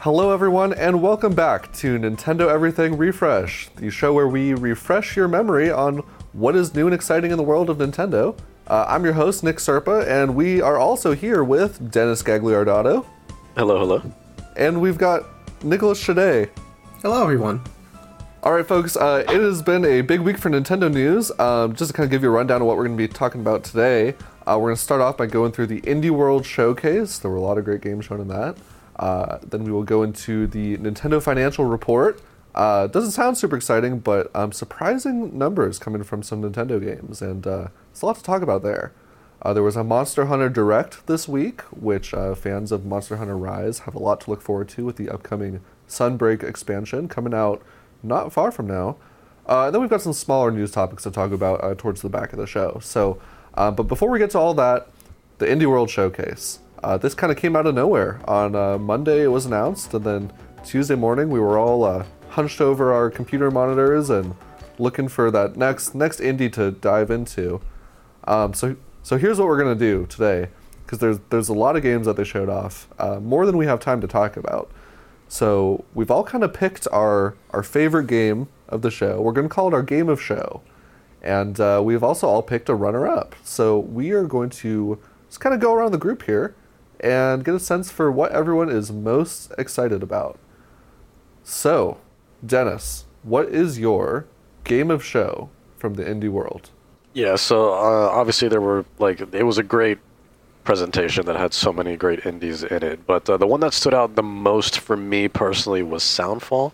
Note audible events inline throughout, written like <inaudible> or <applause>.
Hello, everyone, and welcome back to Nintendo Everything Refresh, the show where we refresh your memory on what is new and exciting in the world of Nintendo. Uh, I'm your host, Nick Serpa, and we are also here with Dennis Gagliardotto, Hello, hello. and we've got Nicholas Shadday. Hello, everyone. All right, folks, uh, it has been a big week for Nintendo news. Um, just to kind of give you a rundown of what we're going to be talking about today, uh, we're going to start off by going through the Indie World Showcase. There were a lot of great games shown in that. Uh, then we will go into the Nintendo Financial Report. Uh, doesn't sound super exciting, but um, surprising numbers coming from some Nintendo games, and uh, a lot to talk about there. Uh, there was a Monster Hunter Direct this week, which uh, fans of Monster Hunter Rise have a lot to look forward to with the upcoming Sunbreak expansion coming out not far from now. Uh, and then we've got some smaller news topics to talk about uh, towards the back of the show. So, but before we get to all that, the Indie World Showcase. Uh, this kind of came out of nowhere. On uh, Monday, it was announced, and then Tuesday morning, we were all uh, hunched over our computer monitors and looking for that next next indie to dive into. Um, so, so here's what we're gonna do today, because there's there's a lot of games that they showed off, uh, more than we have time to talk about. So we've all kind of picked our our favorite game of the show. We're to call it our game of show, and uh, we've also all picked a runner up. So we are going to just kind of go around the group here and get a sense for what everyone is most excited about. So, Dennis, what is your game of show from the indie world? Yeah, so uh, obviously there were like it was a great presentation that had so many great indies in it, but uh, the one that stood out the most for me personally was Soundfall.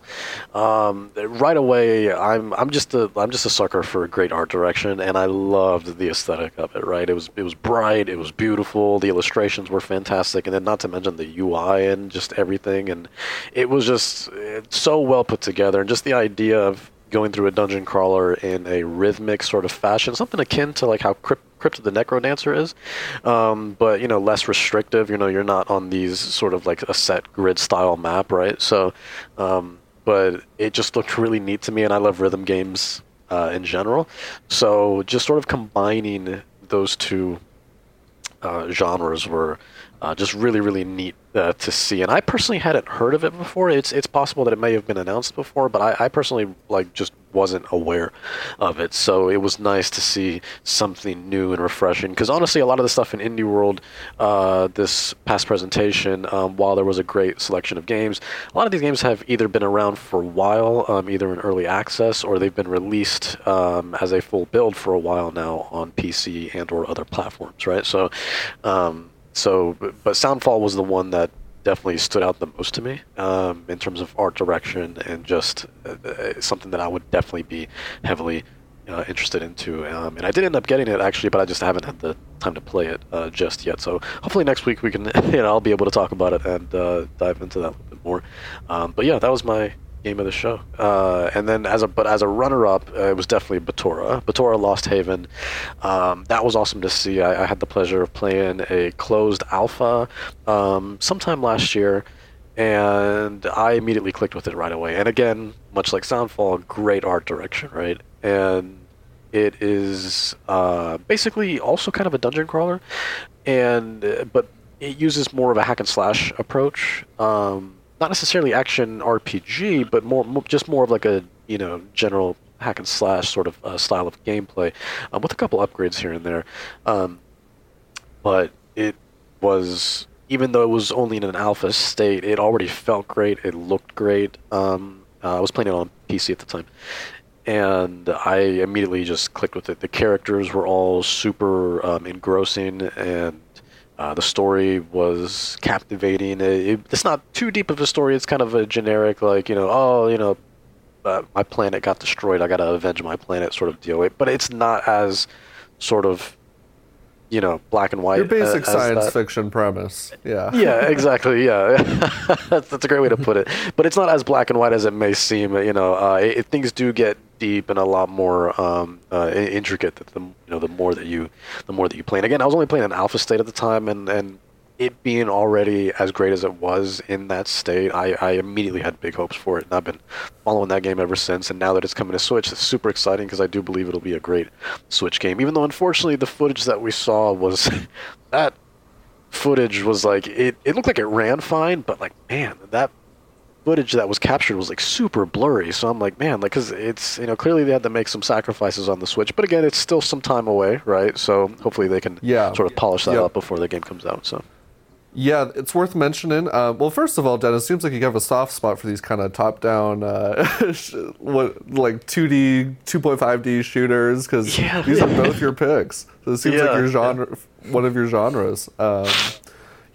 Um, right away, I'm I'm just a I'm just a sucker for great art direction, and I loved the aesthetic of it. Right, it was it was bright, it was beautiful, the illustrations were fantastic, and then not to mention the UI and just everything, and it was just so well put together, and just the idea of going through a dungeon crawler in a rhythmic sort of fashion, something akin to like how Crypt, Crypt of the Necrodancer is, um, but you know less restrictive. You know, you're not on these sort of like a set grid style map, right? So, um, but it just looked really neat to me, and I love rhythm games uh, in general. So, just sort of combining those two uh, genres were uh, just really, really neat uh, to see. And I personally hadn't heard of it before. It's it's possible that it may have been announced before, but I, I personally like just wasn't aware of it. So it was nice to see something new and refreshing. Because honestly, a lot of the stuff in Indie World, uh, this past presentation, um, while there was a great selection of games, a lot of these games have either been around for a while, um, either in early access, or they've been released um, as a full build for a while now on PC and or other platforms. Right. So. So, but, but Soundfall was the one that definitely stood out the most to me um, in terms of art direction and just uh, uh, something that I would definitely be heavily uh, interested into. Um, and I did end up getting it actually, but I just haven't had the time to play it uh, just yet. So hopefully next week we can, <laughs> you know, I'll be able to talk about it and uh, dive into that a little bit more. Um, but yeah, that was my game of the show. Uh, and then as a but as a runner up, uh, it was definitely Batora. Batora Lost Haven. Um, that was awesome to see. I, I, had the pleasure of playing a closed alpha um, sometime last year. And I immediately clicked with it right away. And again, much like Soundfall, great art direction, right? And it is uh, basically also kind of a dungeon crawler, and uh, but it uses more of a hack and slash approach. Um, not necessarily action RPG, but more, just more of like a you know general hack and slash sort of uh, style of gameplay, um, with a couple upgrades here and there. Um, but it was even though it was only in an alpha state, it already felt great. It looked great. Um, uh, I was playing it on PC at the time, and I immediately just clicked with it. The characters were all super um, engrossing and uh, the story was captivating. It, it, it's not too deep of a story. It's kind of a generic, like you know, oh, you know, uh, my planet got destroyed. I got to avenge my planet, sort of deal. But it's not as sort of, you know, black and white. Your basic as, science fiction premise. Yeah. <laughs> Yeah, exactly. Yeah, <laughs> that's, that's a great way to put it. But it's not as black and white as it may seem. You know, uh, things do get deep and a lot more um, uh, intricate the you know the more that you the more that you play. And again, I was only playing an alpha state at the time, and and it being already as great as it was in that state, I, I immediately had big hopes for it, and I've been following that game ever since. And now that it's coming to Switch, it's super exciting because I do believe it'll be a great Switch game. Even though unfortunately the footage that we saw was <laughs> that footage was like it, it looked like it ran fine, but like man, that footage that was captured was like super blurry. So I'm like, man, like, cause it's you know clearly they had to make some sacrifices on the Switch, but again, it's still some time away, right? So hopefully they can Yeah. sort of polish that up before the game comes out. So Yeah, it's worth mentioning. Uh, well, first of all, Dennis, seems like you have a soft spot for these kind of top-down, uh, <laughs> what like 2D, 2.5D shooters because Yeah. these are <laughs> both your picks. So it seems like Yeah, your genre, one of your genres. Um,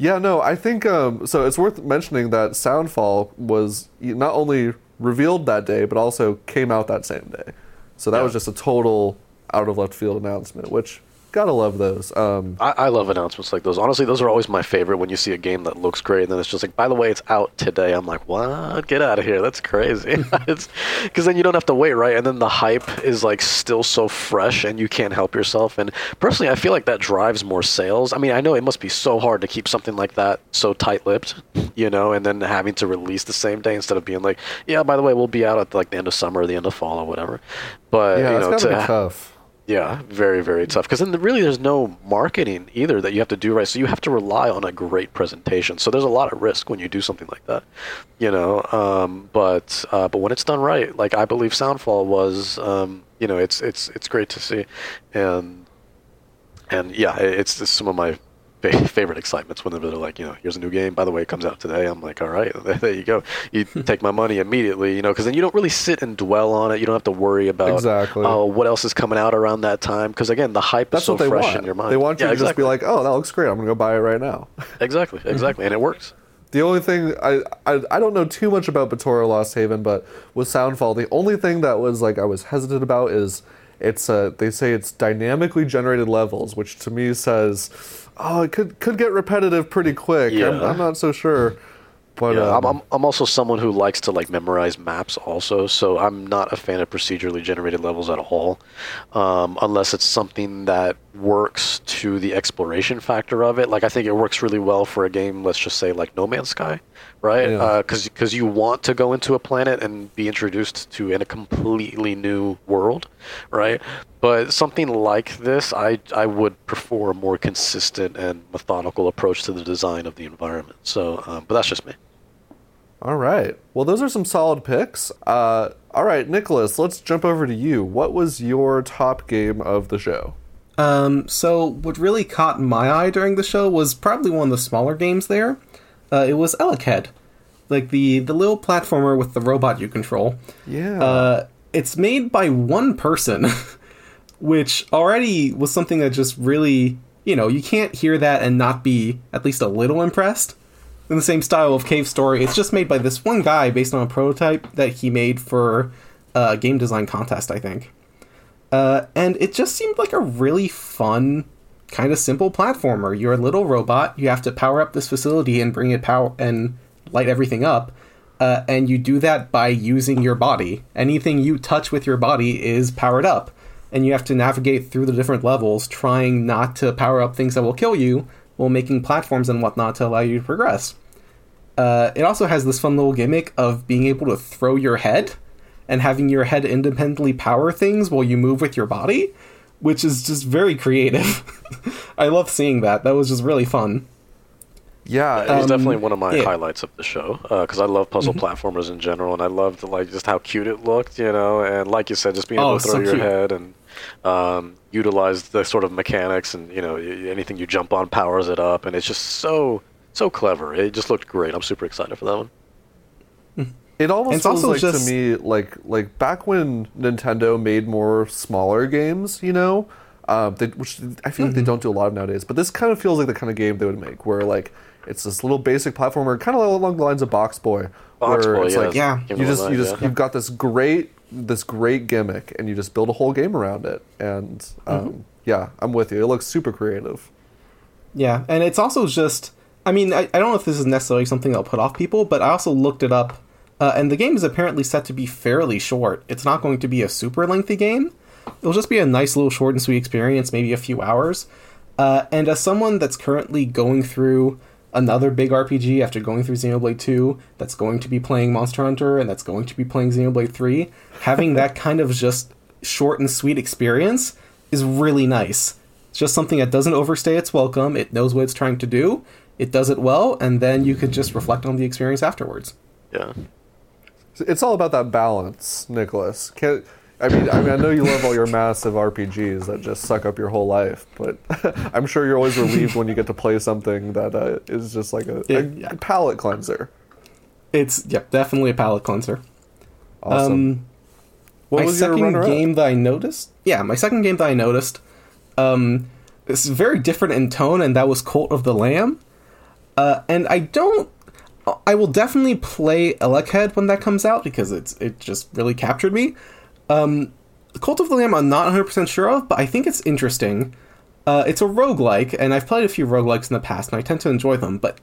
yeah, no, I think um, so. It's worth mentioning that Soundfall was not only revealed that day, but also came out that same day. So that Yeah. was just a total out of left field announcement, which gotta love those. Um, I, I love announcements like those. Honestly, those are always my favorite when you see a game that looks great and then it's just like, by the way, it's out today. I'm like, what? Get out of here. That's crazy. <laughs> because then you don't have to wait, right? And then the hype is like still so fresh and you can't help yourself. And personally, I feel like that drives more sales. I mean, I know it must be so hard to keep something like that so tight-lipped, you know, and then having to release the same day instead of being like, yeah, by the way, we'll be out at like the end of summer or the end of fall or whatever. But yeah, you it's know, gotta to be tough. Yeah, very, very tough. Because then really there's no marketing either that you have to do right. So you have to rely on a great presentation. So there's a lot of risk when you do something like that, you know. Um, but uh, but when it's done right, like I believe Soundfall was, um, you know, it's it's it's great to see, and and yeah, it's, it's some of my <laughs> favorite excitements when they're like, you know, here's a new game. By the way, it comes out today. I'm like, all right, <laughs> there you go. You <laughs> take my money immediately, you know, because then you don't really sit and dwell on it. You don't have to worry about Exactly. oh, what else is coming out around that time? Because again, the hype That's is so what they fresh want. in your mind. They want you yeah, to just be like, "Oh, that looks great. I'm gonna go buy it right now." exactly, exactly, and it works. The only thing I, I I don't know too much about Batora Lost Haven, but with Soundfall, the only thing that was like I was hesitant about is it's uh they say it's dynamically generated levels, which to me says, oh, it could could get repetitive pretty quick. I'm, Yeah. I'm not so sure, but Yeah, um, I'm, I'm, I'm also someone who likes to like memorize maps also, so I'm not a fan of procedurally generated levels at all, um, unless it's something that works to the exploration factor of it. Like I think it works really well for a game, let's just say like No Man's Sky, right? Yeah. Because because you want to go into a planet and be introduced to in a completely new world, right? But something like this, I I would prefer a more consistent and methodical approach to the design of the environment. So, um, but that's just me. all right. Well, those are some solid picks. Uh, all right, Nicholas, let's jump over to you. What was your top game of the show? Um, so what really caught my eye during the show was probably one of the smaller games there. Uh, it was Elec like the the little platformer with the robot you control. Yeah. Uh, it's made by one person, <laughs> which already was something that just really, you know, you can't hear that and not be at least a little impressed. In the same style of Cave Story, it's just made by this one guy based on a prototype that he made for a game design contest, I think. Uh, and it just seemed like a really fun, kind of simple platformer. You're a little robot. You have to power up this facility and bring it power and light everything up. Uh, and you do that by using your body. Anything you touch with your body is powered up, and you have to navigate through the different levels, trying not to power up things that will kill you, while making platforms and whatnot to allow you to progress. Uh, it also has this fun little gimmick of being able to throw your head and having your head independently power things while you move with your body, which is just very creative. <laughs> I love seeing that. That was just really fun. yeah. It was Um, definitely one of my yeah. highlights of the show because I love puzzle Mm-hmm. platformers in general, and I loved like just how cute it looked, you know, and like you said, just being Oh, able to throw so your cute. head and um, utilize the sort of mechanics, and you know, anything you jump on powers it up, and it's just so so clever. It just looked great. I'm super excited for that one. It almost It's feels also like just- to me like like back when Nintendo made more smaller games, you know, uh, they, which I feel Mm-hmm. like they don't do a lot of nowadays. But this kind of feels like the kind of game they would make, where like it's this little basic platformer, kind of along the lines of Box Boy, Box where Boy, it's yeah, like Yeah. You just you just yeah. you've got this great this great gimmick, and you just build a whole game around it. And um, Mm-hmm. yeah, I'm with you. It looks super creative. Yeah, and it's also just. I mean, I, I don't know if this is necessarily something that'll put off people, but I also looked it up, uh, and the game is apparently set to be fairly short. It's not going to be a super lengthy game. It'll just be a nice little short and sweet experience, maybe a few hours. Uh, and as someone that's currently going through another big RPG after going through Xenoblade 2, that's going to be playing Monster Hunter, and that's going to be playing Xenoblade 3, having <laughs> that kind of just short and sweet experience is really nice. It's just something that doesn't overstay its welcome. It knows what it's trying to do. It does it well, and then you could just reflect on the experience afterwards. Yeah. It's all about that balance, Nicholas. Can't, I mean, I mean, I know you love all your massive RPGs that just suck up your whole life, but <laughs> I'm sure you're always relieved when you get to play something that uh, is just like a, a Yeah. palate cleanser. It's yeah, definitely a palate cleanser. Awesome. Um, what my was second game that I noticed, yeah, my second game that I noticed, um, is very different in tone, and that was Cult of the Lamb. Uh, and I don't, I will definitely play Elechead when that comes out because it's it just really captured me. Um, Cult of the Lamb, I'm not 100 percent sure of, but I think it's interesting. Uh, it's a roguelike, and I've played a few roguelikes in the past, and I tend to enjoy them, but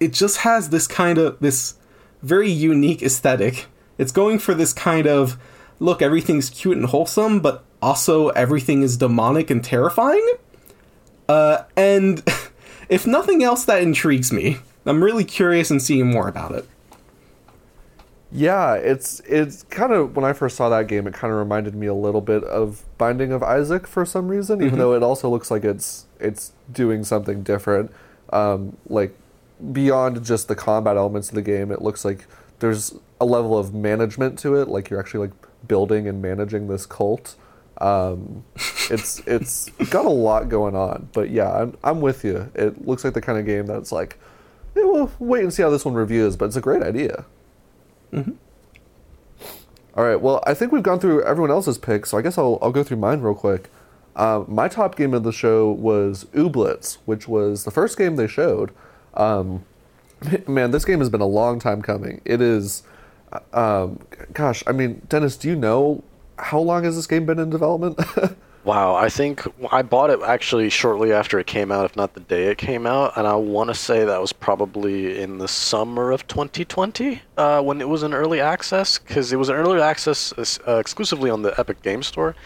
it just has this kind of this very unique aesthetic. It's going for this kind of look, everything's cute and wholesome, but also everything is demonic and terrifying. Uh, and <laughs> if nothing else, that intrigues me. I'm really curious in seeing more about it. Yeah, it's it's kind of when I first saw that game, it kind of reminded me a little bit of Binding of Isaac for some reason, even though it also looks like it's it's doing something different. Um, like beyond just the combat elements of the game, it looks like there's a level of management to it. Like you're actually like building and managing this cult. Um, <laughs> it's it's got a lot going on, but yeah, I'm I'm with you. It looks like the kind of game that's like, yeah, we'll wait and see how this one reviews, but it's a great idea. All right. Well, I think we've gone through everyone else's picks, so I guess I'll, I'll go through mine real quick. Uh, my top game of the show was Ooblets, which was the first game they showed. Um, <laughs> man, this game has been a long time coming. It is, uh, um, gosh, I mean, Dennis, do you know how long has this game been in development? <laughs> Wow, I think I bought it actually shortly after it came out, if not the day it came out, and I want to say that was probably in the summer of 2020 uh, when it was in early access, because it was in early access uh, exclusively on the Epic Game Store,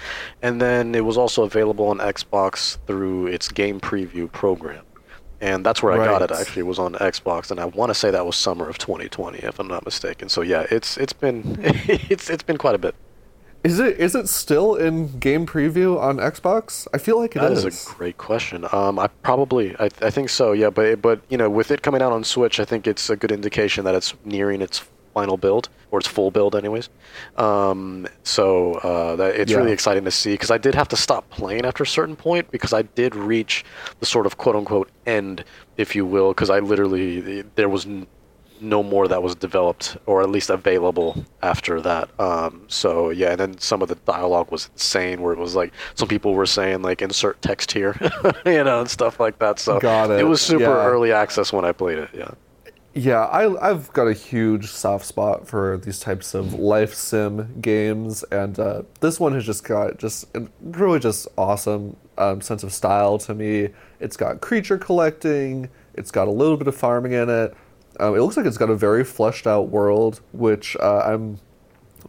and then it was also available on Xbox through its game preview program. And that's where I got it. Right. Actually, was on Xbox, and I want to say that was summer of 2020, if I'm not mistaken. So yeah, it's it's been <laughs> it's it's been quite a bit. Is it is it still in game preview on Xbox? I feel like it That is. is a great question. Um, I probably, I, I think so, yeah. But but you know, with it coming out on Switch, I think it's a good indication that it's nearing its final build or its full build, anyways. Um, so uh, that it's Yeah. really exciting to see because I did have to stop playing after a certain point because I did reach the sort of quote unquote end, if you will, because I literally there was. No more that was developed or at least available after that. Um, so yeah, and then some of the dialogue was insane, where it was like some people were saying like insert text here, <laughs> you know, and stuff like that. So Got it, was super yeah. early access when I played it. Yeah. Yeah, I, I've got a huge soft spot for these types of life sim games, and uh, this one has just got just really just awesome um, sense of style to me. It's got creature collecting, it's got a little bit of farming in it. Um, it looks like it's got a very fleshed out world, which uh, I'm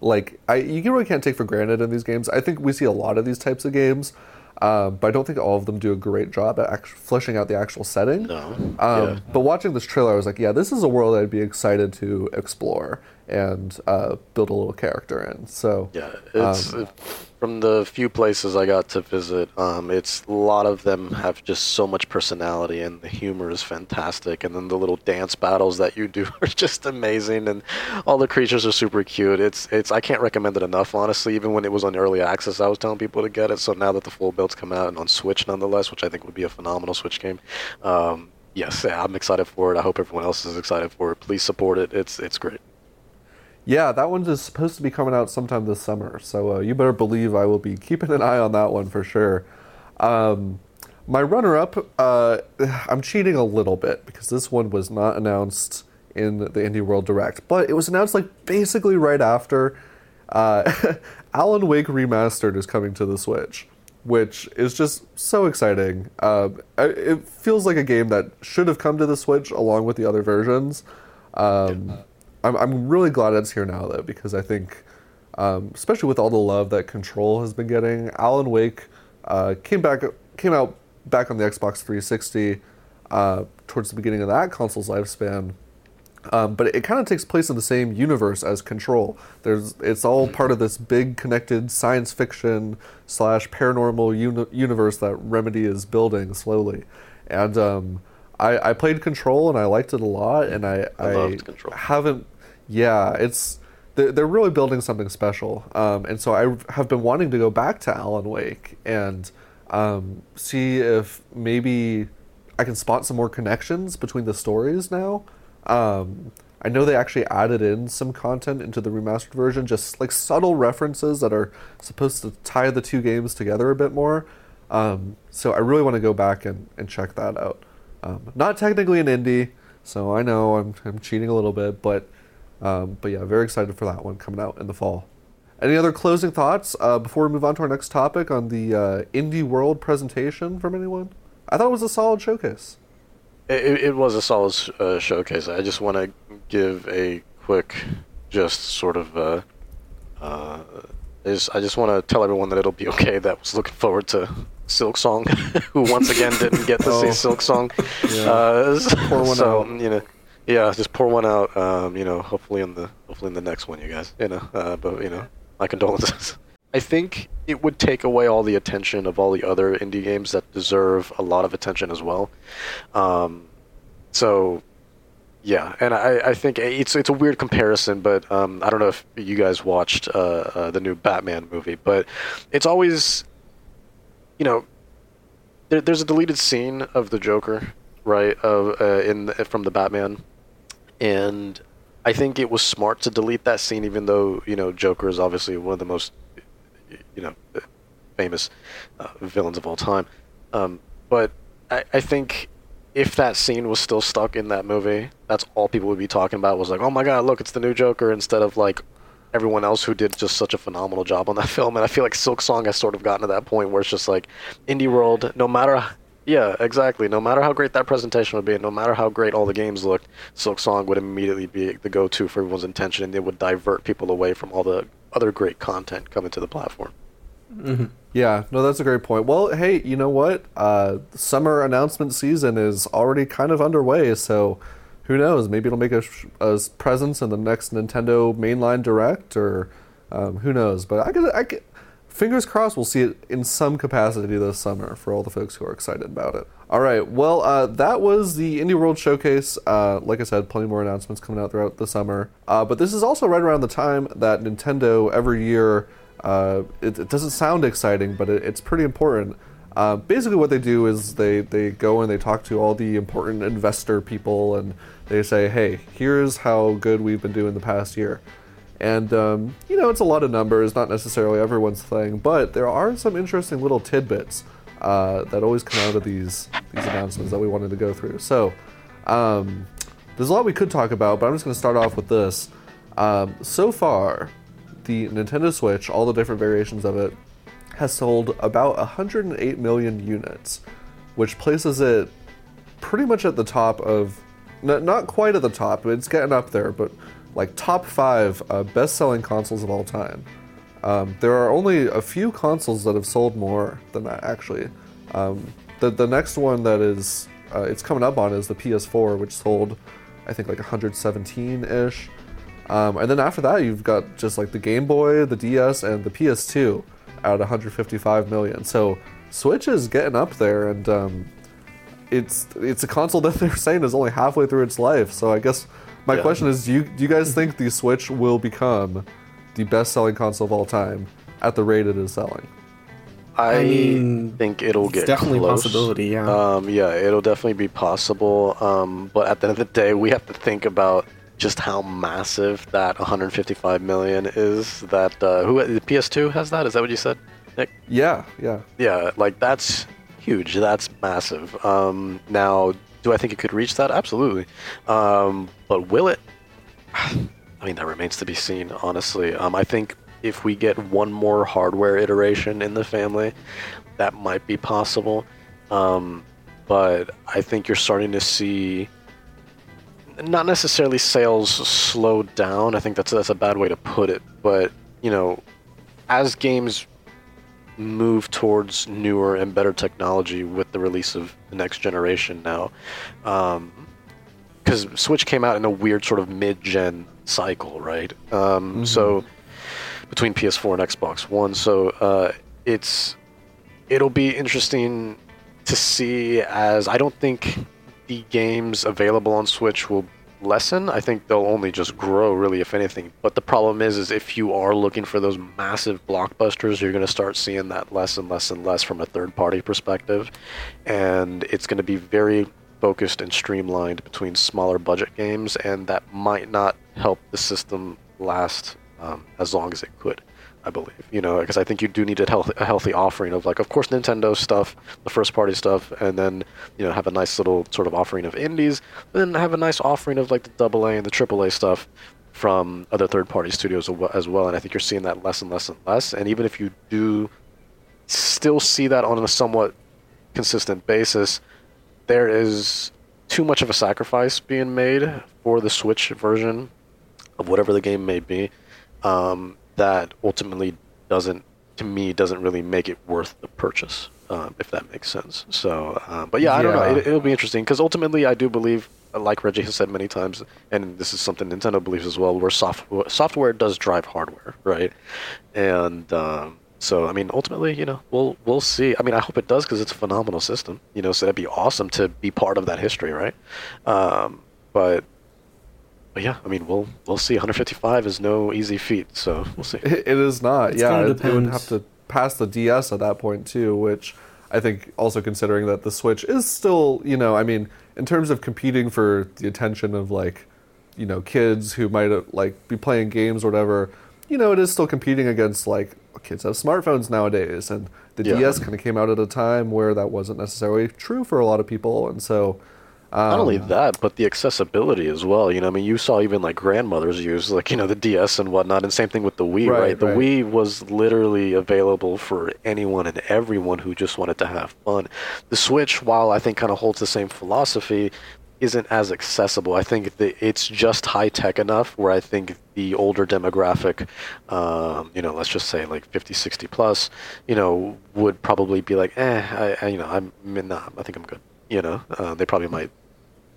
like I you really can't take for granted in these games. I think we see a lot of these types of games, um, but I don't think all of them do a great job at act- fleshing out the actual setting. No. Um, yeah. But watching this trailer, I was like, yeah, this is a world I'd be excited to explore and uh, build a little character in. So Yeah, it's uh, from the few places I got to visit. Um, it's a lot of them have just so much personality, and the humor is fantastic. And then the little dance battles that you do <laughs> are just amazing, and all the creatures are super cute. It's it's I can't recommend it enough, honestly. Even when it was on early access, I was telling people to get it. So now that the full build's come out and on Switch, nonetheless, which I think would be a phenomenal Switch game. Um, yes, I'm excited for it. I hope everyone else is excited for it. Please support it. It's it's great. Yeah, that one is supposed to be coming out sometime this summer. So uh, you better believe I will be <laughs> keeping an eye on that one for sure. Um, my runner-up, uh, <sighs> I'm cheating a little bit because this one was not announced in the Indie World Direct, but it was announced like basically right after. Uh, <laughs> Alan Wake Remastered is coming to the Switch, which is just so exciting. Um, it feels like a game that should have come to the Switch along with the other versions. Um, I'm, I'm really glad it's here now though because I think, um, especially with all the love that Control has been getting, Alan Wake uh, came back came out back on the Xbox 360 uh, towards the beginning of that console's lifespan. Um, but it, kind of takes place in the same universe as Control. There's, it's all part of this big connected science fiction slash paranormal uni- universe that Remedy is building slowly. And um, I, I played Control and I liked it a lot. And I, I loved Control. haven't. Yeah, it's they're, they're really building something special. Um, and so I have been wanting to go back to Alan Wake and um, see if maybe I can spot some more connections between the stories now. Um, I know they actually added in some content into the remastered version, just like subtle references that are supposed to tie the two games together a bit more. Um, so I really want to go back and, and check that out. Um, not technically an indie, so I know I'm, I'm cheating a little bit, but um, but yeah, very excited for that one coming out in the fall. Any other closing thoughts uh, before we move on to our next topic on the uh, Indie World presentation from anyone? I thought it was a solid showcase. It, it was a solid uh, showcase. I just want to give a quick, just sort of, uh, uh, I just, I just want to tell everyone that it'll be okay. That was looking forward to Silksong, <laughs> who once again didn't get to <laughs> Oh. see Silksong. Yeah. Uh, <laughs> so. You know, yeah, just pour one out. Um, you know, hopefully in the hopefully in the next one, you guys. You know, uh, but you know, my condolences. I think it would take away all the attention of all the other indie games that deserve a lot of attention as well. Um, so, yeah, and I, I think it's it's a weird comparison, but um, I don't know if you guys watched uh, uh, the new Batman movie, but it's always, you know, there, there's a deleted scene of the Joker, right, of uh, in the, from the Batman, and I think it was smart to delete that scene, even though you know Joker is obviously one of the most, you know, famous uh, villains of all time. Um, but I, I think if that scene was still stuck in that movie, that's all people would be talking about was like, oh my god, look, it's the new Joker, instead of like everyone else who did just such a phenomenal job on that <laughs> film. And I feel like Silksong has sort of gotten to that point where it's just like indie world, no matter. Yeah, exactly. No matter how great that presentation would be, and no matter how great all the games looked, Silksong would immediately be the go-to for everyone's intention, and it would divert people away from all the other great content coming to the platform. Yeah, no, that's a great point. Well, hey, you know what? Uh, summer announcement season is already kind of underway, so who knows? Maybe it'll make a, a presence in the next Nintendo mainline direct, or um, who knows? But I could, I could, fingers crossed, we'll see it in some capacity this summer for all the folks who are excited about it. All right, well, uh, that was the Indie World Showcase. Uh, like I said, plenty more announcements coming out throughout the summer. Uh, but this is also right around the time that Nintendo every year. Uh, it, it doesn't sound exciting, but it, it's pretty important. Uh, basically, what they do is they, they go and they talk to all the important investor people and they say, hey, here's how good we've been doing the past year. And, um, you know, it's a lot of numbers, not necessarily everyone's thing, but there are some interesting little tidbits uh, that always come out of these, these announcements that we wanted to go through. So, um, there's a lot we could talk about, but I'm just going to start off with this. Um, so far, the Nintendo Switch, all the different variations of it, has sold about 108 million units, which places it pretty much at the top of, n- not quite at the top, but it's getting up there, but like top five uh, best selling consoles of all time. Um, there are only a few consoles that have sold more than that, actually. Um, the, the next one that is, uh, it's coming up on is the PS4, which sold, I think, like 117 ish. Um, and then after that, you've got just like the Game Boy, the DS, and the PS2 at 155 million. So Switch is getting up there, and um, it's it's a console <laughs> that they're saying is only halfway through its life. So I guess my Yeah. question is, do you do you guys think the Switch will become the best-selling console of all time at the rate it is selling? I, I mean, think it'll get definitely a close. possibility, yeah. Um, yeah, it'll definitely be possible. Um, but at the end of the day, we have to think about just how massive that 155 million is. That uh, who the PS2 has that? Is that what you said, Nick? Yeah, yeah. Yeah, like that's huge. That's massive. Um, now, do I think it could reach that? Absolutely. Um, but will it? <sighs> I mean, that remains to be seen. Honestly, um, I think if we get one more hardware iteration in the family, that might be possible. Um, but I think you're starting to see not necessarily sales slow down. I think that's that's a bad way to put it. But you know, as games move towards newer and better technology with the release of the next generation now, because Switch came out in a weird sort of mid-gen cycle, right? Um, So between PS4 and Xbox One, so uh, it's it'll be interesting to see as I don't think the games available on Switch will lessen. I think they'll only just grow, really, if anything. But the problem is, is if you are looking for those massive blockbusters, you're going to start seeing that less and less and less from a third-party perspective, and it's going to be very focused and streamlined between smaller budget games, and that might not help the system last um, as long as it could. I believe, you know, because I think you do need a healthy, a healthy offering of like, of course, Nintendo stuff, the first party stuff, and then you know have a nice little sort of offering of indies, and then have a nice offering of like the double A and the triple A stuff from other third party studios as well. And I think you're seeing that less and less and less. And even if you do still see that on a somewhat consistent basis, there is too much of a sacrifice being made for the Switch version of whatever the game may be. Um, that ultimately doesn't to me doesn't really make it worth the purchase um, if that makes sense so uh, but yeah i don't know it, will be interesting because ultimately i do believe like reggie has said many times and this is something nintendo believes as well where software software does drive hardware right and um, so I mean, ultimately, you know, we'll we'll see. I mean, I hope it does because it's a phenomenal system. You know, so that'd be awesome to be part of that history, right? Um, but but yeah, I mean, we'll we'll see. 155 is no easy feat, so we'll see. <laughs> It is not. It's yeah, it, it, would have to pass the DS at that point too, which I think also considering that the Switch is still, you know, I mean, in terms of competing for the attention of like, you know, kids who might uh, like be playing games or whatever, you know, it is still competing against like kids have smartphones nowadays, and the yeah. DS kind of came out at a time where that wasn't necessarily true for a lot of people, and so um, Not only that, but the accessibility as well. You know, I mean, you saw even like grandmothers use like you know the DS and whatnot, and same thing with the Wii, right? right? The right. Wii was literally available for anyone and everyone who just wanted to have fun. The Switch, while I think kind of holds the same philosophy, isn't as accessible. I think that it's just high tech enough where I think the older demographic, um, you know, let's just say like 50, 60 plus, you know, would probably be like, eh, I, I you know, I'm, nah, I think I'm good. You know, uh, they probably might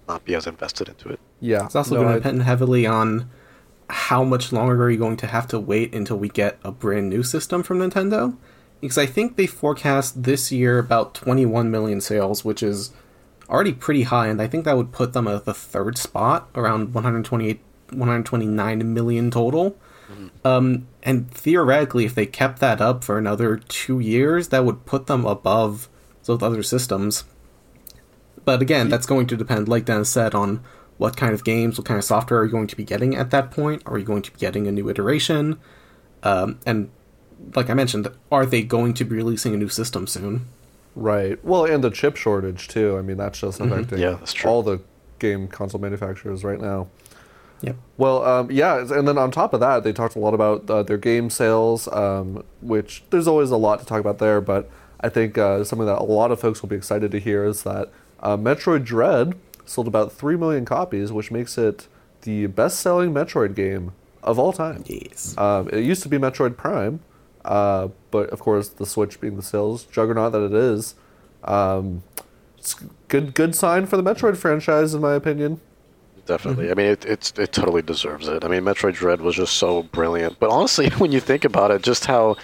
not be as invested into it. Yeah, it's also no, going to depend heavily on how much longer are you going to have to wait until we get a brand new system from Nintendo? Because I think they forecast this year about 21 million sales, which is already pretty high, and I think that would put them at the third spot, around 128, 129 million total. Mm-hmm. Um, and theoretically, if they kept that up for another two years, that would put them above those other systems. But again, that's going to depend, like Dan said, on what kind of games, what kind of software are you going to be getting at that point? Are you going to be getting a new iteration? Um, and like I mentioned, are they going to be releasing a new system soon? Right. Well, and the chip shortage too. I mean, that's just mm-hmm. affecting mm-hmm. yeah, that's all the game console manufacturers right now. Yep. Well, um, yeah, and then on top of that, they talked a lot about uh, their game sales, um, which there's always a lot to talk about there. But I think uh, something that a lot of folks will be excited to hear is that uh, Metroid Dread sold about 3 million copies, which makes it the best selling Metroid game of all time. Yes. Um, it used to be Metroid Prime, uh, but of course, the Switch being the sales juggernaut that it is, um, it's good good sign for the Metroid franchise, in my opinion. Definitely. Mm-hmm. I mean, it, it's it totally deserves it. I mean, Metroid Dread was just so brilliant. But honestly, <laughs> when you think about it, just how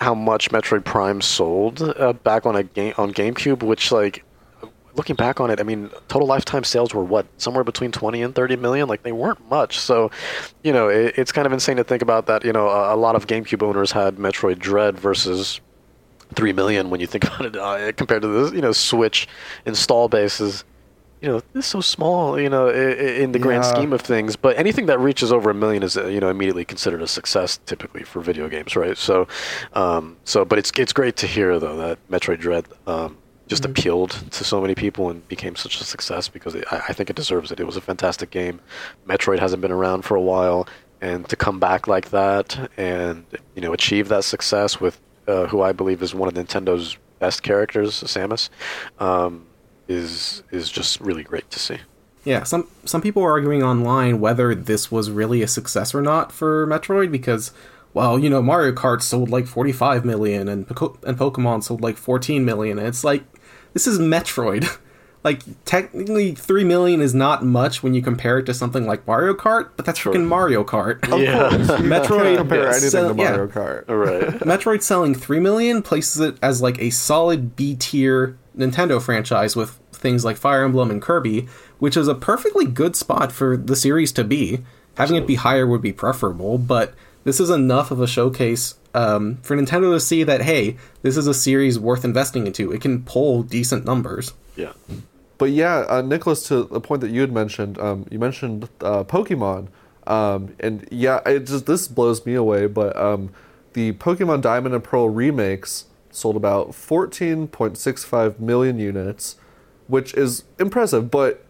how much Metroid Prime sold uh, back on a game on GameCube, which like looking back on it, I mean, total lifetime sales were what somewhere between 20 and 30 million. Like they weren't much. So, you know, it, it's kind of insane to think about that. You know, a, a, lot of GameCube owners had Metroid Dread versus three million when you think <laughs> about it uh, compared to the you know Switch install bases. You know, it's so small. You know, in, the grand yeah. scheme of things. But anything that reaches over a million is uh, you know immediately considered a success, typically for video games, right? So, um, so but it's it's great to hear though that Metroid Dread. Um, just mm-hmm. appealed to so many people and became such a success because it, I, I think it deserves it. It was a fantastic game. Metroid hasn't been around for a while, and to come back like that and you know achieve that success with uh, who I believe is one of Nintendo's best characters, Samus, um, is is just really great to see. Yeah, some some people are arguing online whether this was really a success or not for Metroid because well, you know, Mario Kart sold like 45 million and and Pokemon sold like 14 million. And it's like this is Metroid. <laughs> like technically 3 million is not much when you compare it to something like Mario Kart, but that's freaking Mario Kart. yeah. Metroid compare anything sell- to Mario yeah. Kart. Right. <laughs> Metroid selling 3 million places it as like a solid B tier Nintendo franchise with things like Fire Emblem and Kirby, which is a perfectly good spot for the series to be. Having it be higher would be preferable, but this is enough of a showcase um, for Nintendo to see that hey, this is a series worth investing into. It can pull decent numbers. Yeah. But yeah, uh, Nicholas, to the point that you had mentioned, um, you mentioned uh, Pokemon, um, and yeah, it just this blows me away. But um, the Pokemon Diamond and Pearl remakes sold about 14.65 million units, which is impressive. But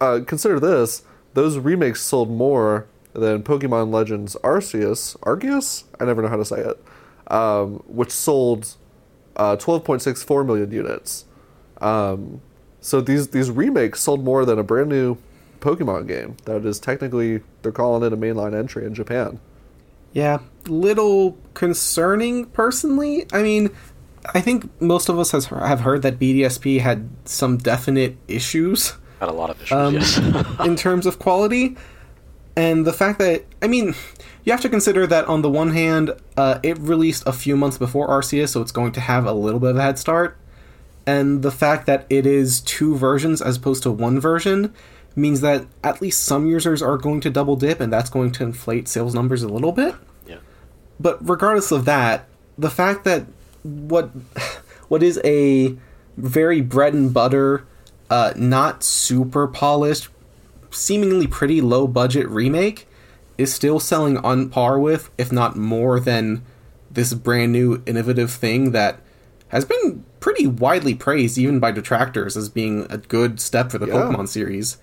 uh, consider this: those remakes sold more than Pokemon Legends Arceus. Arceus? I never know how to say it. Um, which sold uh, 12.64 million units. Um, so these these remakes sold more than a brand new Pokemon game that is technically they're calling it a mainline entry in Japan. Yeah, little concerning personally. I mean, I think most of us has, have heard that BDSP had some definite issues Had a lot of issues. um, yes. <laughs> in terms of quality. And the fact that, I mean, you have to consider that on the one hand, uh, it released a few months before Arceus, so it's going to have a little bit of a head start. And the fact that it is two versions as opposed to one version means that at least some users are going to double dip, and that's going to inflate sales numbers a little bit. yeah. But regardless of that, the fact that what what is a very bread and butter, uh, not super polished, seemingly pretty low budget remake is still selling on par with, if not more than, this brand new innovative thing that has been pretty widely praised even by detractors as being a good step for the Yeah. Pokemon series.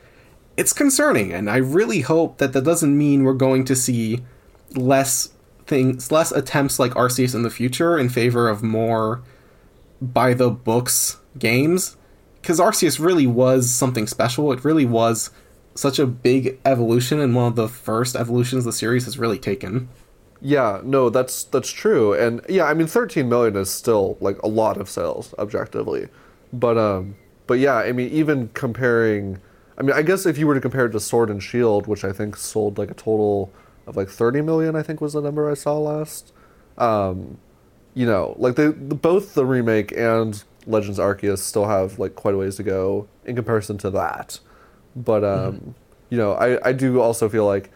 It's concerning, and I really hope that that doesn't mean we're going to see less things, less attempts like Arceus in the future in favor of more by the books games. Because Arceus really was something special. It really was such a big evolution and one of the first evolutions the series has really taken. Yeah, no, that's that's true, and yeah, I mean, 13 million is still like a lot of sales objectively, but um, but yeah, I mean, even comparing, I mean, I guess if you were to compare it to Sword and Shield, which I think sold like a total of like 30 million, I think was the number I saw last. Um, you know, like they the, both the remake and Legends Arceus still have like quite a ways to go in comparison to that. But um, you know, I I do also feel like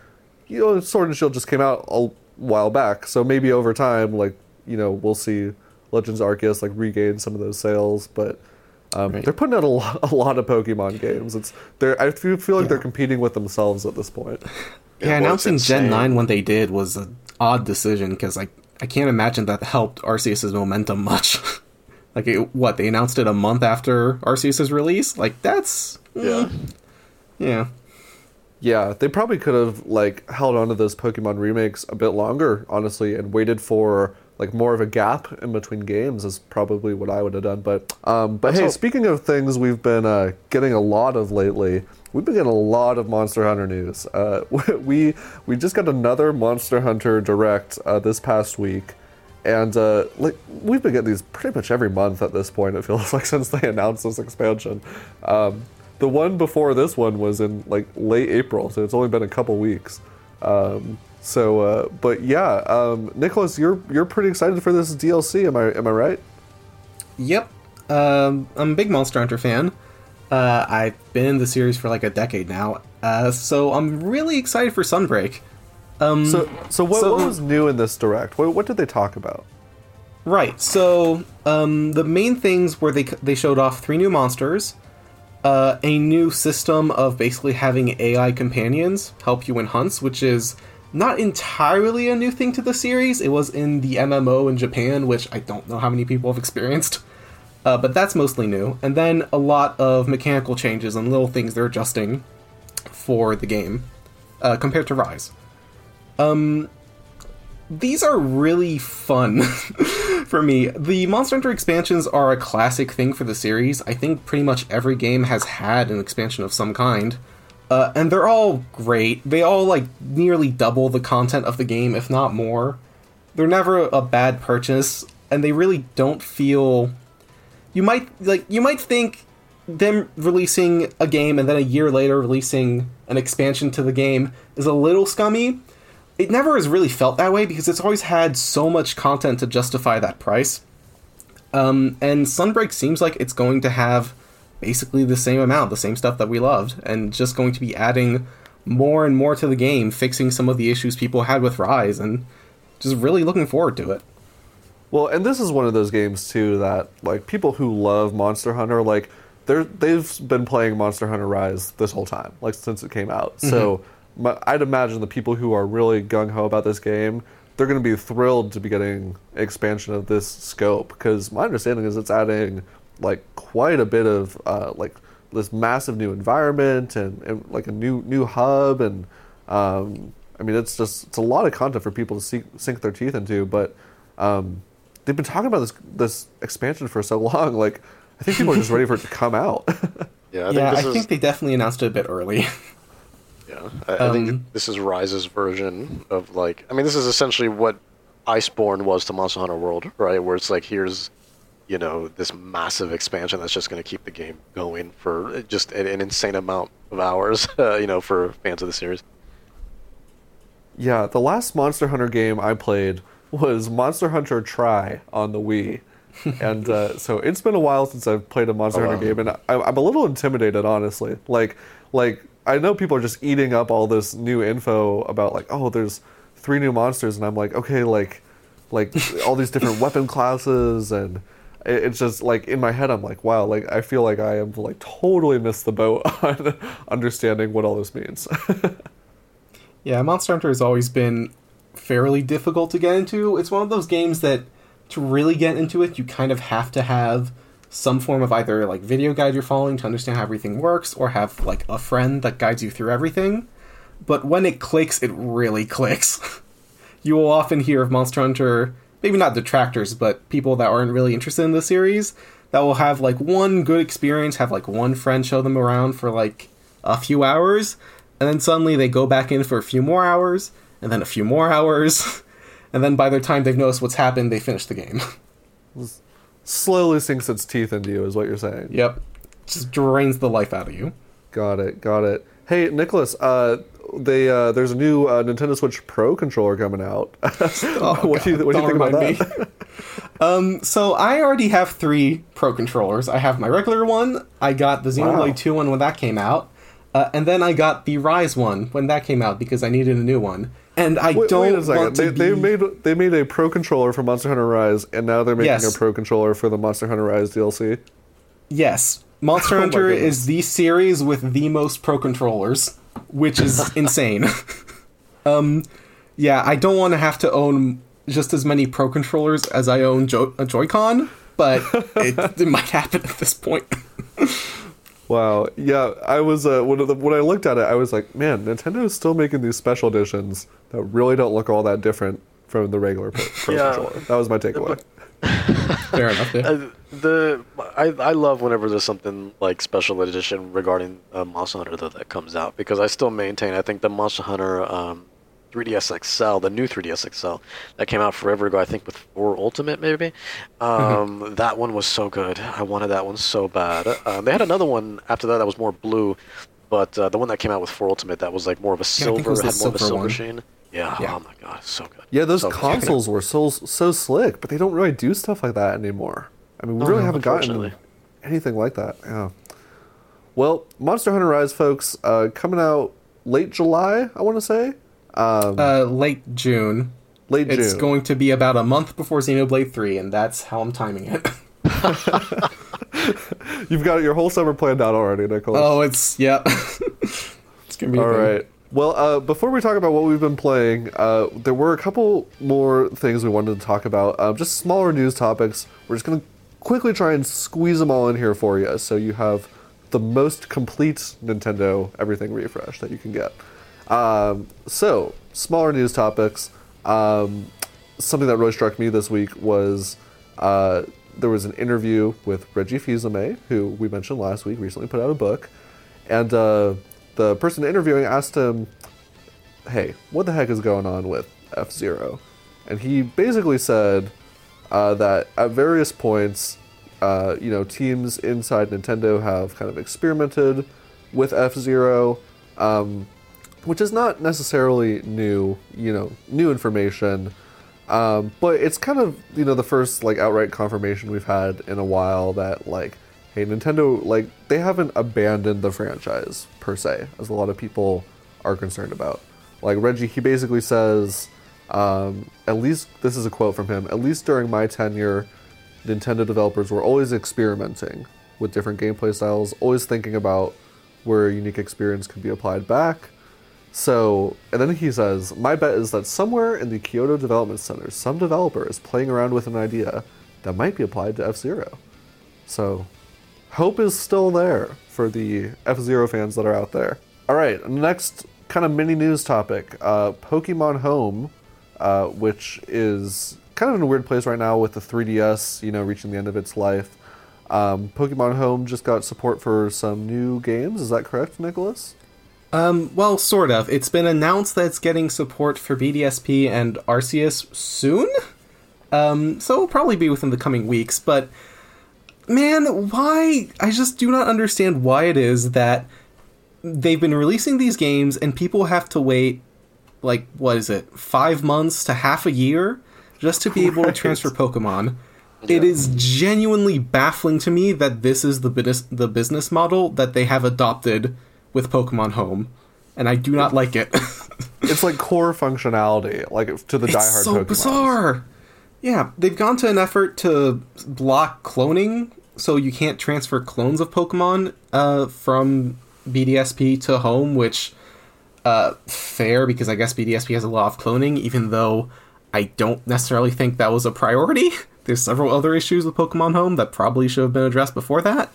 you know Sword and Shield just came out a while back, so maybe over time, like you know, we'll see Legends Arceus like regain some of those sales, but. Um, Right. They're putting out a lot, <laughs> a lot of Pokemon <laughs> games. It's they're I feel, feel like they're competing with themselves at this point. Yeah, well, announcing it's Gen 9 when they did was an odd decision because I, I can't imagine that helped Arceus's momentum much. <laughs> like, it, what, they announced it a month after Arceus's release? Like, that's. Yeah. Yeah. Yeah, they probably could have like held on to those Pokemon remakes a bit longer, honestly, and waited for like more of a gap in between games is probably what I would have done. But um, but hey, hope. speaking of things we've been uh, getting a lot of lately, we've been getting a lot of Monster Hunter news. Uh, <laughs> we we just got another Monster Hunter Direct uh, this past week. And uh, like we've been getting these pretty much every month at this point. It <laughs> feels like since they announced this expansion. Um, the one before this one was in like late April, so it's only been a couple weeks. Um, so, uh, but yeah, um, Nicholas, you're you're pretty excited for this DLC. Am I am I right? Yep. Um, I'm a big Monster Hunter fan. Uh, I've been in the series for like a decade now. Uh, so I'm really excited for Sunbreak. Um, So so what, So- what was new in this direct? What, what did they talk about? Right. So um, the main things were they they showed off three new monsters, uh, a new system of basically having AI companions help you in hunts, which is not entirely a new thing to the series. It was in the MMO in Japan, which I don't know how many people have experienced, uh, but that's mostly new. And then a lot of mechanical changes and little things they're adjusting for the game uh, compared to Rise. Um, these are really fun <laughs> for me. The Monster Hunter expansions are a classic thing for the series. I think pretty much every game has had an expansion of some kind. Uh, and they're all great. They all like nearly double the content of the game, if not more. They're never a bad purchase, and they really don't feel. You might like you might think them releasing a game and then a year later releasing an expansion to the game is a little scummy it never has really felt that way because it's always had so much content to justify that price. Um, and Sunbreak seems like it's going to have basically the same amount, the same stuff that we loved, and just going to be adding more and more to the game, fixing some of the issues people had with Rise, and just really looking forward to it. Well, and this is one of those games too that like people who love Monster Hunter like they're they've been playing Monster Hunter Rise this whole time, like since it came out. So my, I'd imagine the people who are really gung ho about this game, they're going to be thrilled to be getting expansion of this scope because my understanding is it's adding like quite a bit of uh, like this massive new environment and, and like a new new hub and um, I mean it's just it's a lot of content for people to see, sink their teeth into, but um, they've been talking about this this expansion for so <laughs> long. Like I think people are just ready for it to come out. <laughs> Yeah, I yeah, think I this think they definitely announced it a bit early. <laughs> yeah. I, I Um, think this is Rise's version of like. I mean, this is essentially what Iceborne was to Monster Hunter World, right? Where it's like here's, you know, this massive expansion that's just going to keep the game going for just an, an insane amount of hours, <laughs> uh, you know, for fans of the series. Yeah, the last Monster Hunter game I played was Monster Hunter Tri on the Wii. <laughs> and uh, so it's been a while since I've played a Monster Oh, Hunter wow. game, and I, I'm a little intimidated, honestly. Like, like I know people are just eating up all this new info about like, oh, there's three new monsters, and I'm like, okay, like, like <laughs> all these different weapon classes, and it, it's just like in my head, I'm like, wow, like I feel like I have like totally missed the boat <laughs> on understanding what all this means. <laughs> Yeah, Monster Hunter has always been fairly difficult to get into. It's one of those games that to really get into it, you kind of have to have some form of either like video guide you're following to understand how everything works or have like a friend that guides you through everything. But when it clicks, it really <laughs> clicks. you will often hear of Monster Hunter, maybe not detractors, but people that aren't really interested in the series that will have like one good experience, have like one friend show them around for like a few hours, and then suddenly they go back in for a few more hours, and then a few more hours, <laughs> and then by the time they've noticed what's happened, they finish the game. Slowly sinks its teeth into you, is what you're saying. yep. Just drains the life out of you. Got it. Got it. Hey, Nicholas. Uh, they uh, there's a new uh, Nintendo Switch Pro controller coming out. <laughs> what do you what do you think about that? <laughs> <laughs> um, so I already have three Pro controllers. I have my regular one. I got the Xenoblade Wow. 2 one when that came out. Uh, and then I got the Rise one when that came out because I needed a new one. And I Wait, don't wait a second. They, they made they made a Pro controller for Monster Hunter Rise, and now they're making Yes. a Pro controller for the Monster Hunter Rise DLC. Yes. Monster <laughs> Oh Hunter is the series with the most pro controllers, which is <laughs> insane. <laughs> um, yeah, I don't want to have to own just as many pro controllers as I own jo- a Joy-Con, but it, it might happen at this point. Wow. Yeah, I was uh, when, the, when I looked at it, I was like, man, Nintendo is still making these special editions that really don't look all that different from the regular Pro, pro Yeah. controller. That was my takeaway. <laughs> Fair enough. yeah. Uh, the I, I love whenever there's something like special edition regarding uh, Monster Hunter though that comes out because I still maintain I think the Monster Hunter um, 3DS XL, the new 3DS XL that came out forever ago, I think with 4 Ultimate maybe. Um, that one was so good. I wanted that one so bad. Um, they had another one after that that was more blue, but uh, the one that came out with 4 Ultimate that was like more of a Yeah, I think it silver, the had more of a silver one. sheen. Yeah, Yeah. Oh my god, so good. Yeah, those So good. consoles were so so slick, but they don't really do stuff like that anymore. I mean, we Oh, really no, haven't gotten anything like that. Yeah. Well, Monster Hunter Rise, folks, uh, coming out late July, I want to say. Um, Uh, late June. late June. It's going to be about a month before Xenoblade 3, and that's how I'm timing it. <laughs> You've got your whole summer planned out already, Nicholas. oh, it's, yeah. <laughs> it's going to be All right. Well, uh, before we talk about what we've been playing, uh, there were a couple more things we wanted to talk about. Uh, just smaller news topics. We're just going to quickly try and squeeze them all in here for you, so you have the most complete Nintendo everything refresh that you can get. Um, so, smaller news topics. Um, something that really struck me this week was uh, there was an interview with Reggie Fils-Aimé, who we mentioned last week, recently put out a book, and uh, the person interviewing asked him, "Hey, what the heck is going on with F Zero?" And he basically said uh, that at various points, uh, you know, teams inside Nintendo have kind of experimented with F Zero, um, which is not necessarily new, you know, new information. Um, but it's kind of you know the first like outright confirmation we've had in a while that like hey, Nintendo, like, they haven't abandoned the franchise per se, as a lot of people are concerned about. Like, Reggie, he basically says, um, at least, this is a quote from him, at least during my tenure, Nintendo developers were always experimenting with different gameplay styles, always thinking about where a unique experience could be applied back. So, and then he says, My bet is that somewhere in the Kyoto Development Center, some developer is playing around with an idea that might be applied to F Zero. So, hope is still there for the F Zero fans that are out there. All right, next kind of mini news topic uh, Pokemon Home, uh, which is kind of in a weird place right now with the 3DS, you know, reaching the end of its life. Um, Pokemon Home just got support for some new games. Is that correct, Nicholas? Um, well, sort of. It's been announced that it's getting support for BDSP and Arceus soon. Um, so it'll probably be within the coming weeks, but man, why? I just do not understand why it is that they've been releasing these games and people have to wait, like, what is it, five months to half a year just to be able to transfer Pokemon. It is genuinely baffling to me that this is the business the business model that they have adopted with Pokemon Home, and I do not like it. <laughs> It's like core functionality, like to the it's diehard so Pokemon. bizarre. Yeah, they've gone to an effort to block cloning, so you can't transfer clones of Pokemon uh, from BDSP to home, which uh, fair because I guess BDSP has a lot of cloning, even though I don't necessarily think that was a priority. <laughs> There's several other issues with Pokemon Home that probably should have been addressed before that.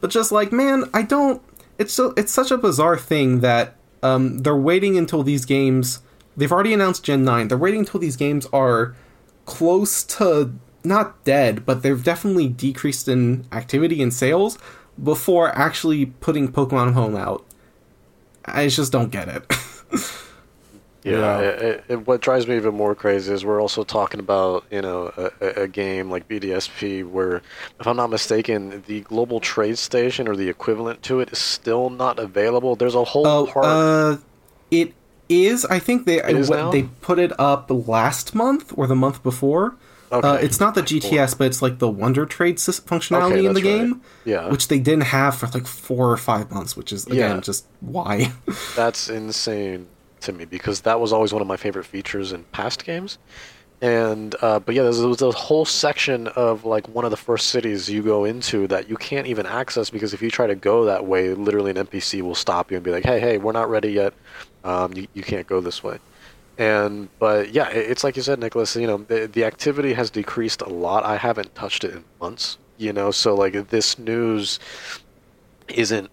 But just like, man, I don't. It's so it's such a bizarre thing that um, they're waiting until these games. They've already announced Gen Nine. They're waiting until these games are close to not dead, but they've definitely decreased in activity and sales before actually putting Pokemon Home out. I just don't get it. <laughs> Yeah. It, it, it- what drives me even more crazy is we're also talking about you know a, a- game like BDSP where, if I'm not mistaken, the global trade station or the equivalent to it is still not available. There's a whole Oh, part. uh, it is. I think they what- they put it up last month or the month before. Uh, it's not the GTS, but it's like the Wonder Trade functionality Okay, in the that's right. game. Yeah. which they didn't have for like four or five months, which is again Yeah. just why. <laughs> That's insane to me because that was always one of my favorite features in past games. And uh, but yeah, there's, there was a whole section of like one of the first cities you go into that you can't even access because if you try to go that way, literally an NPC will stop you and be like, "Hey, hey, we're not ready yet. Um, you, you can't go this way." And but yeah, it, it's like you said, Nicholas. You know, the, the activity has decreased a lot. I haven't touched it in months. You know, so like this news isn't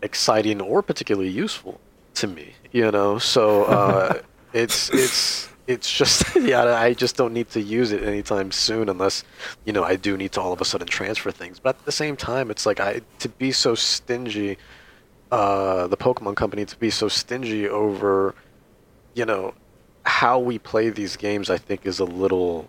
exciting or particularly useful to me you know? So uh, <laughs> it's it's it's just <laughs> yeah i just don't need to use it anytime soon unless you know i do need to all of a sudden transfer things. But at the same time it's like i to be so stingy uh, the pokemon company to be so stingy over you know how we play these games i think is a little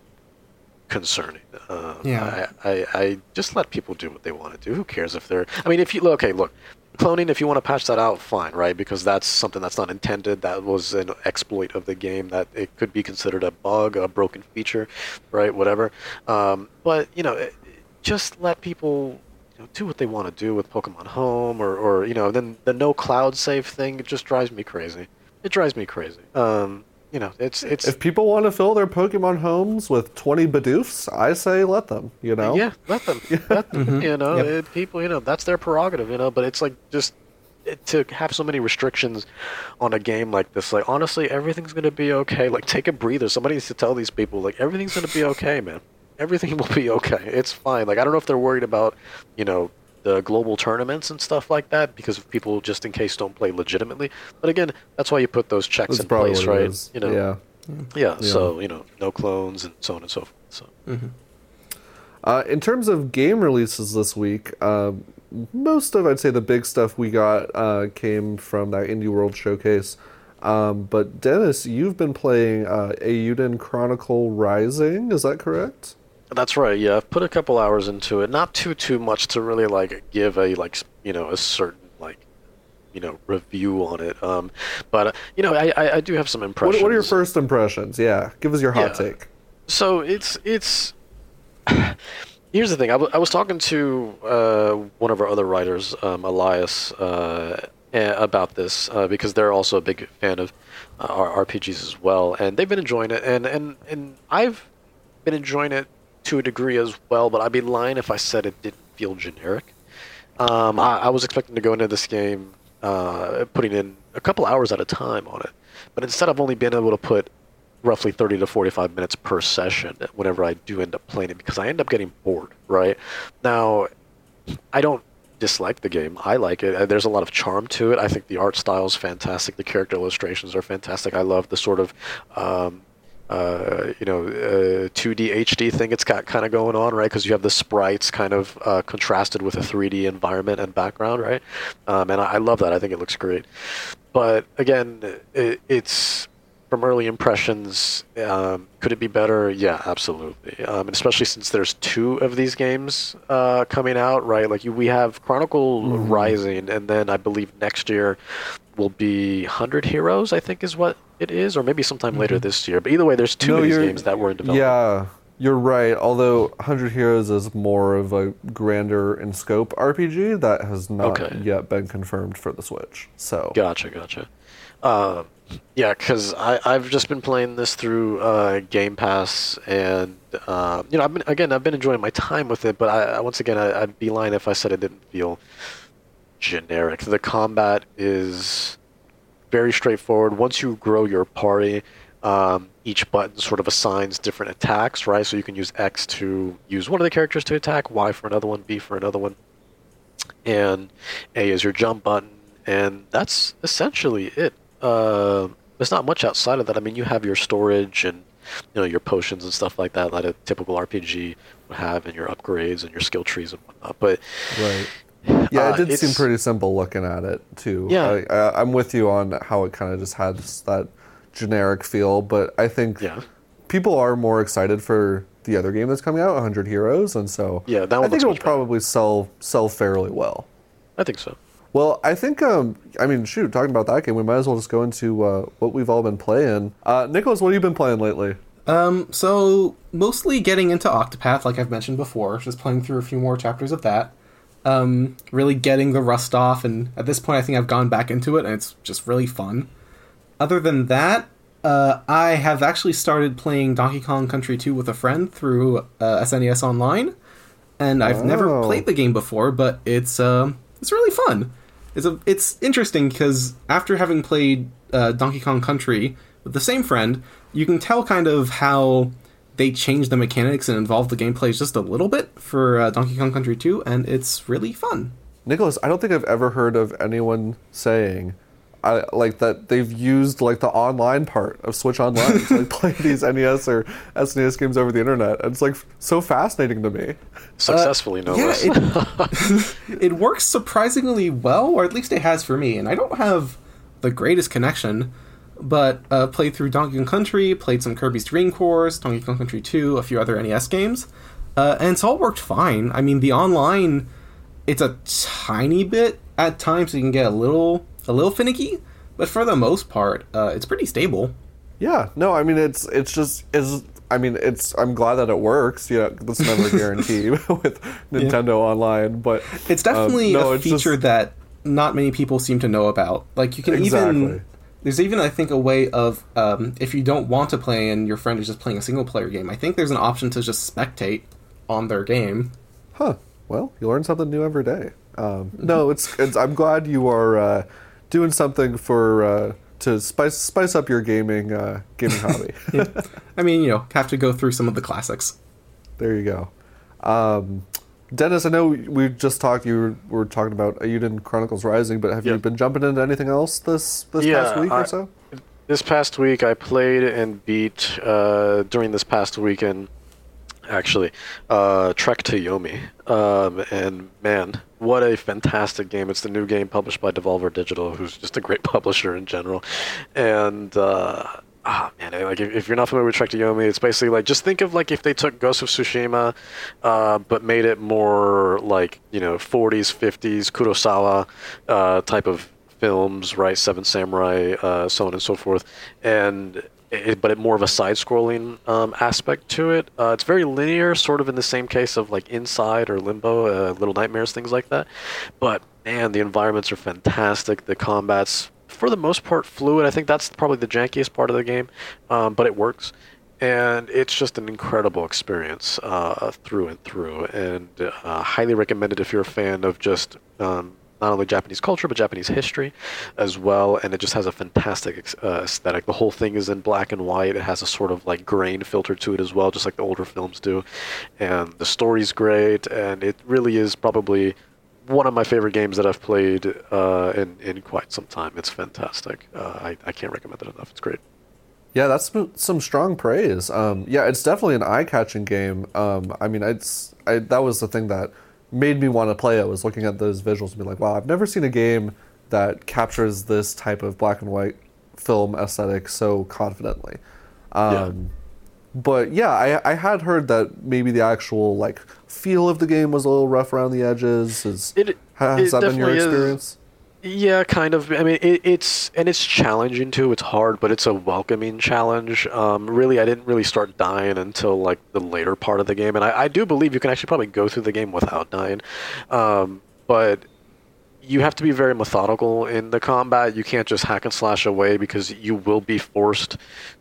concerning. Um, Yeah. I, I, I just let people do what they want to do. Who cares if they're i mean if you okay look cloning if you want to patch that out fine right? Because that's something that's not intended. That was an exploit of the game that it could be considered a bug a broken feature right whatever. Um, but you know it, just let people you know, do what they want to do with pokemon home or, or you know then the no cloud save thing it just drives me crazy. It drives me crazy. Um, you know it's it's If people want to fill their Pokemon homes with 20 Bidoofs, I say let them, you know? Yeah, let them. <laughs> Let them. Mm-hmm. You know, Yep. it- people. You know, that's their prerogative. You know, but it's like just it, to have so many restrictions on a game like this. Like honestly, everything's gonna be okay. Like take a breather. Somebody needs to tell these people like everything's gonna be okay, man. Everything <laughs> will be okay. It's fine. Like I don't know if they're worried about you know the global tournaments and stuff like that because people just in case don't play legitimately. But again, that's why you put those checks That's in place, right? You know, yeah. yeah. So you know, no clones and so on and so forth. So. Uh, in terms of game releases this week, um, most of I'd say the big stuff we got uh, came from that Indie World showcase. Um, but Dennis, you've been playing uh, Eiyuden Chronicle Rising. Is that correct? That's right. Yeah, I've put a couple hours into it. Not too too much to really like give a like you know a certain like you know review on it. Um, but uh, you know I, I I do have some impressions. what are your first impressions? Yeah, give us your hot Yeah. take. So it's it's <sighs> here's the thing. I, w- I was talking to uh, one of our other writers, um, Elias, uh, about this uh, because they're also a big fan of uh, our RPGs as well, and they've been enjoying it, and and and I've been enjoying it to a degree as well. But I'd be lying if I said it didn't feel generic. Um, I, I was expecting to go into this game uh, putting in a couple hours at a time on it, but instead I've only been able to put roughly 30 to 45 minutes per session whenever I do end up playing it because I end up getting bored, right? Now, I don't dislike the game. I like it. There's a lot of charm to it. I think the art style is fantastic. The character illustrations are fantastic. I love the sort of um, uh, you know, uh, 2D HD thing it's got kind of going on, right? Because you have the sprites kind of uh, contrasted with a 3D environment and background, right? Um, and I, I love that. I think it looks great. But again, it, it's from early impressions. Um, could it be better? Yeah, absolutely. Um, and especially since there's two of these games uh, coming out, right? Like you, we have Chronicle Rising, and then I believe next year will be Hundred Heroes. I think is what it is, or maybe sometime later this year. But either way, there's two No, of these games that were in development. Yeah, you're right. Although 100 Heroes is more of a grander in scope RPG that has not Okay. yet been confirmed for the Switch. So Gotcha, gotcha. Uh, yeah, because I've just been playing this through uh, Game Pass, and uh, you know, I've been again, I've been enjoying my time with it. But I, I- once again, I, I'd be lying if I said it didn't feel generic. The combat is very straightforward. Once you grow your party, um, each button sort of assigns different attacks, right? So you can use X to use one of the characters to attack, Y for another one, B for another one, and A is your jump button, and that's essentially it. Uh, there's not much outside of that. I mean, you have your storage and you know your potions and stuff like that, like a typical RPG would have, and your upgrades and your skill trees and whatnot. But right. Yeah, Uh, it did seem pretty simple looking at it too. Yeah. I, I, I'm with you on how it kind of just had that generic feel, but I think Yeah. people are more excited for the other game that's coming out, 100 Heroes, and so Yeah, that I think it'll probably sell sell fairly well. I think so. Well, I think, um, I mean, shoot, talking about that game, we might as well just go into uh, what we've all been playing. Uh, Nicholas, what have you been playing lately? Um, so mostly getting into Octopath, like I've mentioned before, just playing through a few more chapters of that. Um, really getting the rust off, and at this point, I think I've gone back into it, and it's just really fun. Other than that, uh, I have actually started playing Donkey Kong Country 2 with a friend through uh, SNES Online, and I've never Oh. played the game before, but it's um, it's really fun. It's a, it's interesting because after having played uh, Donkey Kong Country with the same friend, you can tell kind of how they changed the mechanics and involved the gameplay just a little bit for uh, Donkey Kong Country 2, and it's really fun. Nicholas, I don't think I've ever heard of anyone saying, I, like that they've used like the online part of Switch Online to like <laughs> play these NES or SNES games over the internet. And it's like so fascinating to me. <laughs> Successfully, no yeah, less. it, <laughs> it works surprisingly well, or at least it has for me. And I don't have the greatest connection, but uh, played through Donkey Kong Country, played some Kirby's Dream Course, Donkey Kong Country 2, a few other NES games, uh, and it's all worked fine. I mean, the online, it's a tiny bit at times, so you can get a little a little finicky, but for the most part, uh, it's pretty stable. Yeah, no, I mean it's it's just is I mean it's I'm glad that it works. Yeah, that's never <laughs> a guarantee <laughs> with Nintendo Online, but It's um, definitely no, a feature just- that not many people seem to know about. Like you can Exactly. even there's even I think a way of um, if you don't want to play and your friend is just playing a single player game. I think there's an option to just spectate on their game. Huh. Well, you learn something new every day. Um, no, it's, it's. I'm glad you are uh, doing something for uh, to spice spice up your gaming uh, gaming <laughs> hobby. I mean, you know, have to go through some of the classics. there you go. Um, Dennis, I know we just talked. You were, talking about Eiyuden Chronicles Rising, but have you been jumping into anything else this this Yeah, past week I- or so? This past week, I played and beat uh, during this past weekend. Actually, uh, Trek to Yomi, um, and man, what a fantastic game! It's the new game published by Devolver Digital, who's just a great <laughs> publisher in general. And uh, ah, man, like if, you're not familiar with Trek Yomi, it's basically like just think of like if they took Ghost of Tsushima, uh, but made it more like you know 40s, 50s Kurosawa uh, type of films, right? Seven Samurai, uh, so on and so forth. And it, but it more of a side-scrolling um, aspect to it. Uh, it's very linear, sort of in the same case of like Inside or Limbo, uh, Little Nightmares, things like that. But man, the environments are fantastic. The combat's for the most part fluid. I think that's probably the jankiest part of the game, um, but it works. And it's just an incredible experience uh, through and through, and uh, highly recommended if you're a fan of just um, not only Japanese culture but Japanese history as well. And it just has a fantastic uh, aesthetic. The whole thing is in black and white. It has a sort of like grain filter to it as well, just like the older films do. And the story's great, and it really is probably one of my favorite games that I've played uh, in in quite some time. It's fantastic. Uh, I I can't recommend it enough. It's great. Yeah, that's some strong praise. Um, yeah, it's definitely an eye-catching game. Um, I mean, it's I, that was the thing that made me want to play it was looking at those visuals and be like, wow, I've never seen a game that captures this type of black and white film aesthetic so confidently. Um, yeah. But yeah, I, I had heard that maybe the actual like feel of the game was a little rough around the edges. Is, it, has it that been your experience? Is. Yeah, kind of. I mean, it, it's and it's challenging too. It's hard, but it's a welcoming challenge. Um, really, I didn't really start dying until like the later part of the game, and I, I do believe you can actually probably go through the game without dying. Um, but you have to be very methodical in the combat. You can't just hack and slash away because you will be forced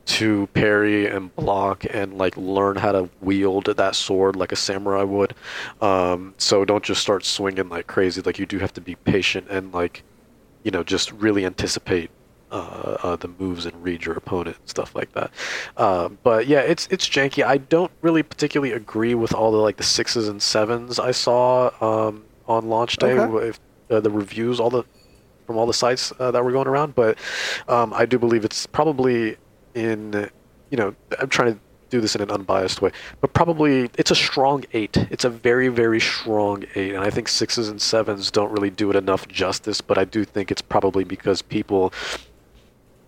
to parry and block and like learn how to wield that sword like a samurai would. Um, so don't just start swinging like crazy. Like you do have to be patient and like, you know, just really anticipate uh, uh, the moves and read your opponent and stuff like that. Um, but yeah, it's it's janky. I don't really particularly agree with all the like the sixes and sevens I saw um, on launch day. Okay. If uh, the reviews, all the from all the sites uh, that were going around. But um, I do believe it's probably in, you know, I'm trying to do this in an unbiased way, but probably it's a strong eight. It's a very, very strong eight, and I think sixes and sevens don't really do it enough justice. But I do think it's probably because people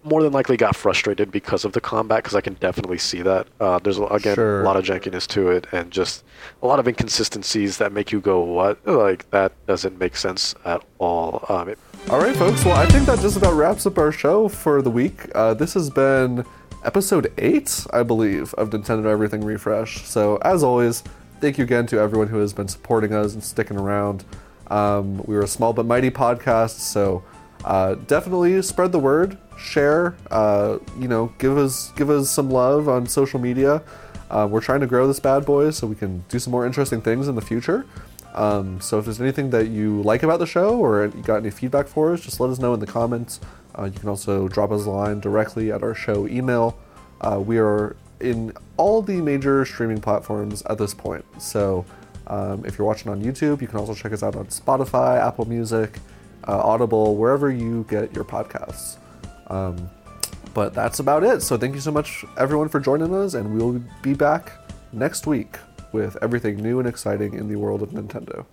more than likely got frustrated because of the combat because I can definitely see that. Uh, there's again sure. a lot of jankiness to it and just a lot of inconsistencies that make you go, "What? Like that doesn't make sense at all." Um, it- all right, folks. Well, I think that just about wraps up our show for the week. Uh, this has been episode eight, I believe, of Nintendo Everything Refresh. So as always, thank you again to everyone who has been supporting us and sticking around. Um, we were a small but mighty podcast, so uh, definitely spread the word, share. Uh, you know, give us give us some love on social media. Uh, we're trying to grow this bad boy so we can do some more interesting things in the future. Um, so if there's anything that you like about the show or you got any feedback for us, just let us know in the comments. Uh, you can also drop us a line directly at our show email. Uh, we are in all the major streaming platforms at this point. So um, if you're watching on YouTube, you can also check us out on Spotify, Apple Music uh, Audible, wherever you get your podcasts. Um, but that's about it. So thank you so much, everyone, for joining us, and we'll be back next week with everything new and exciting in the world of Nintendo.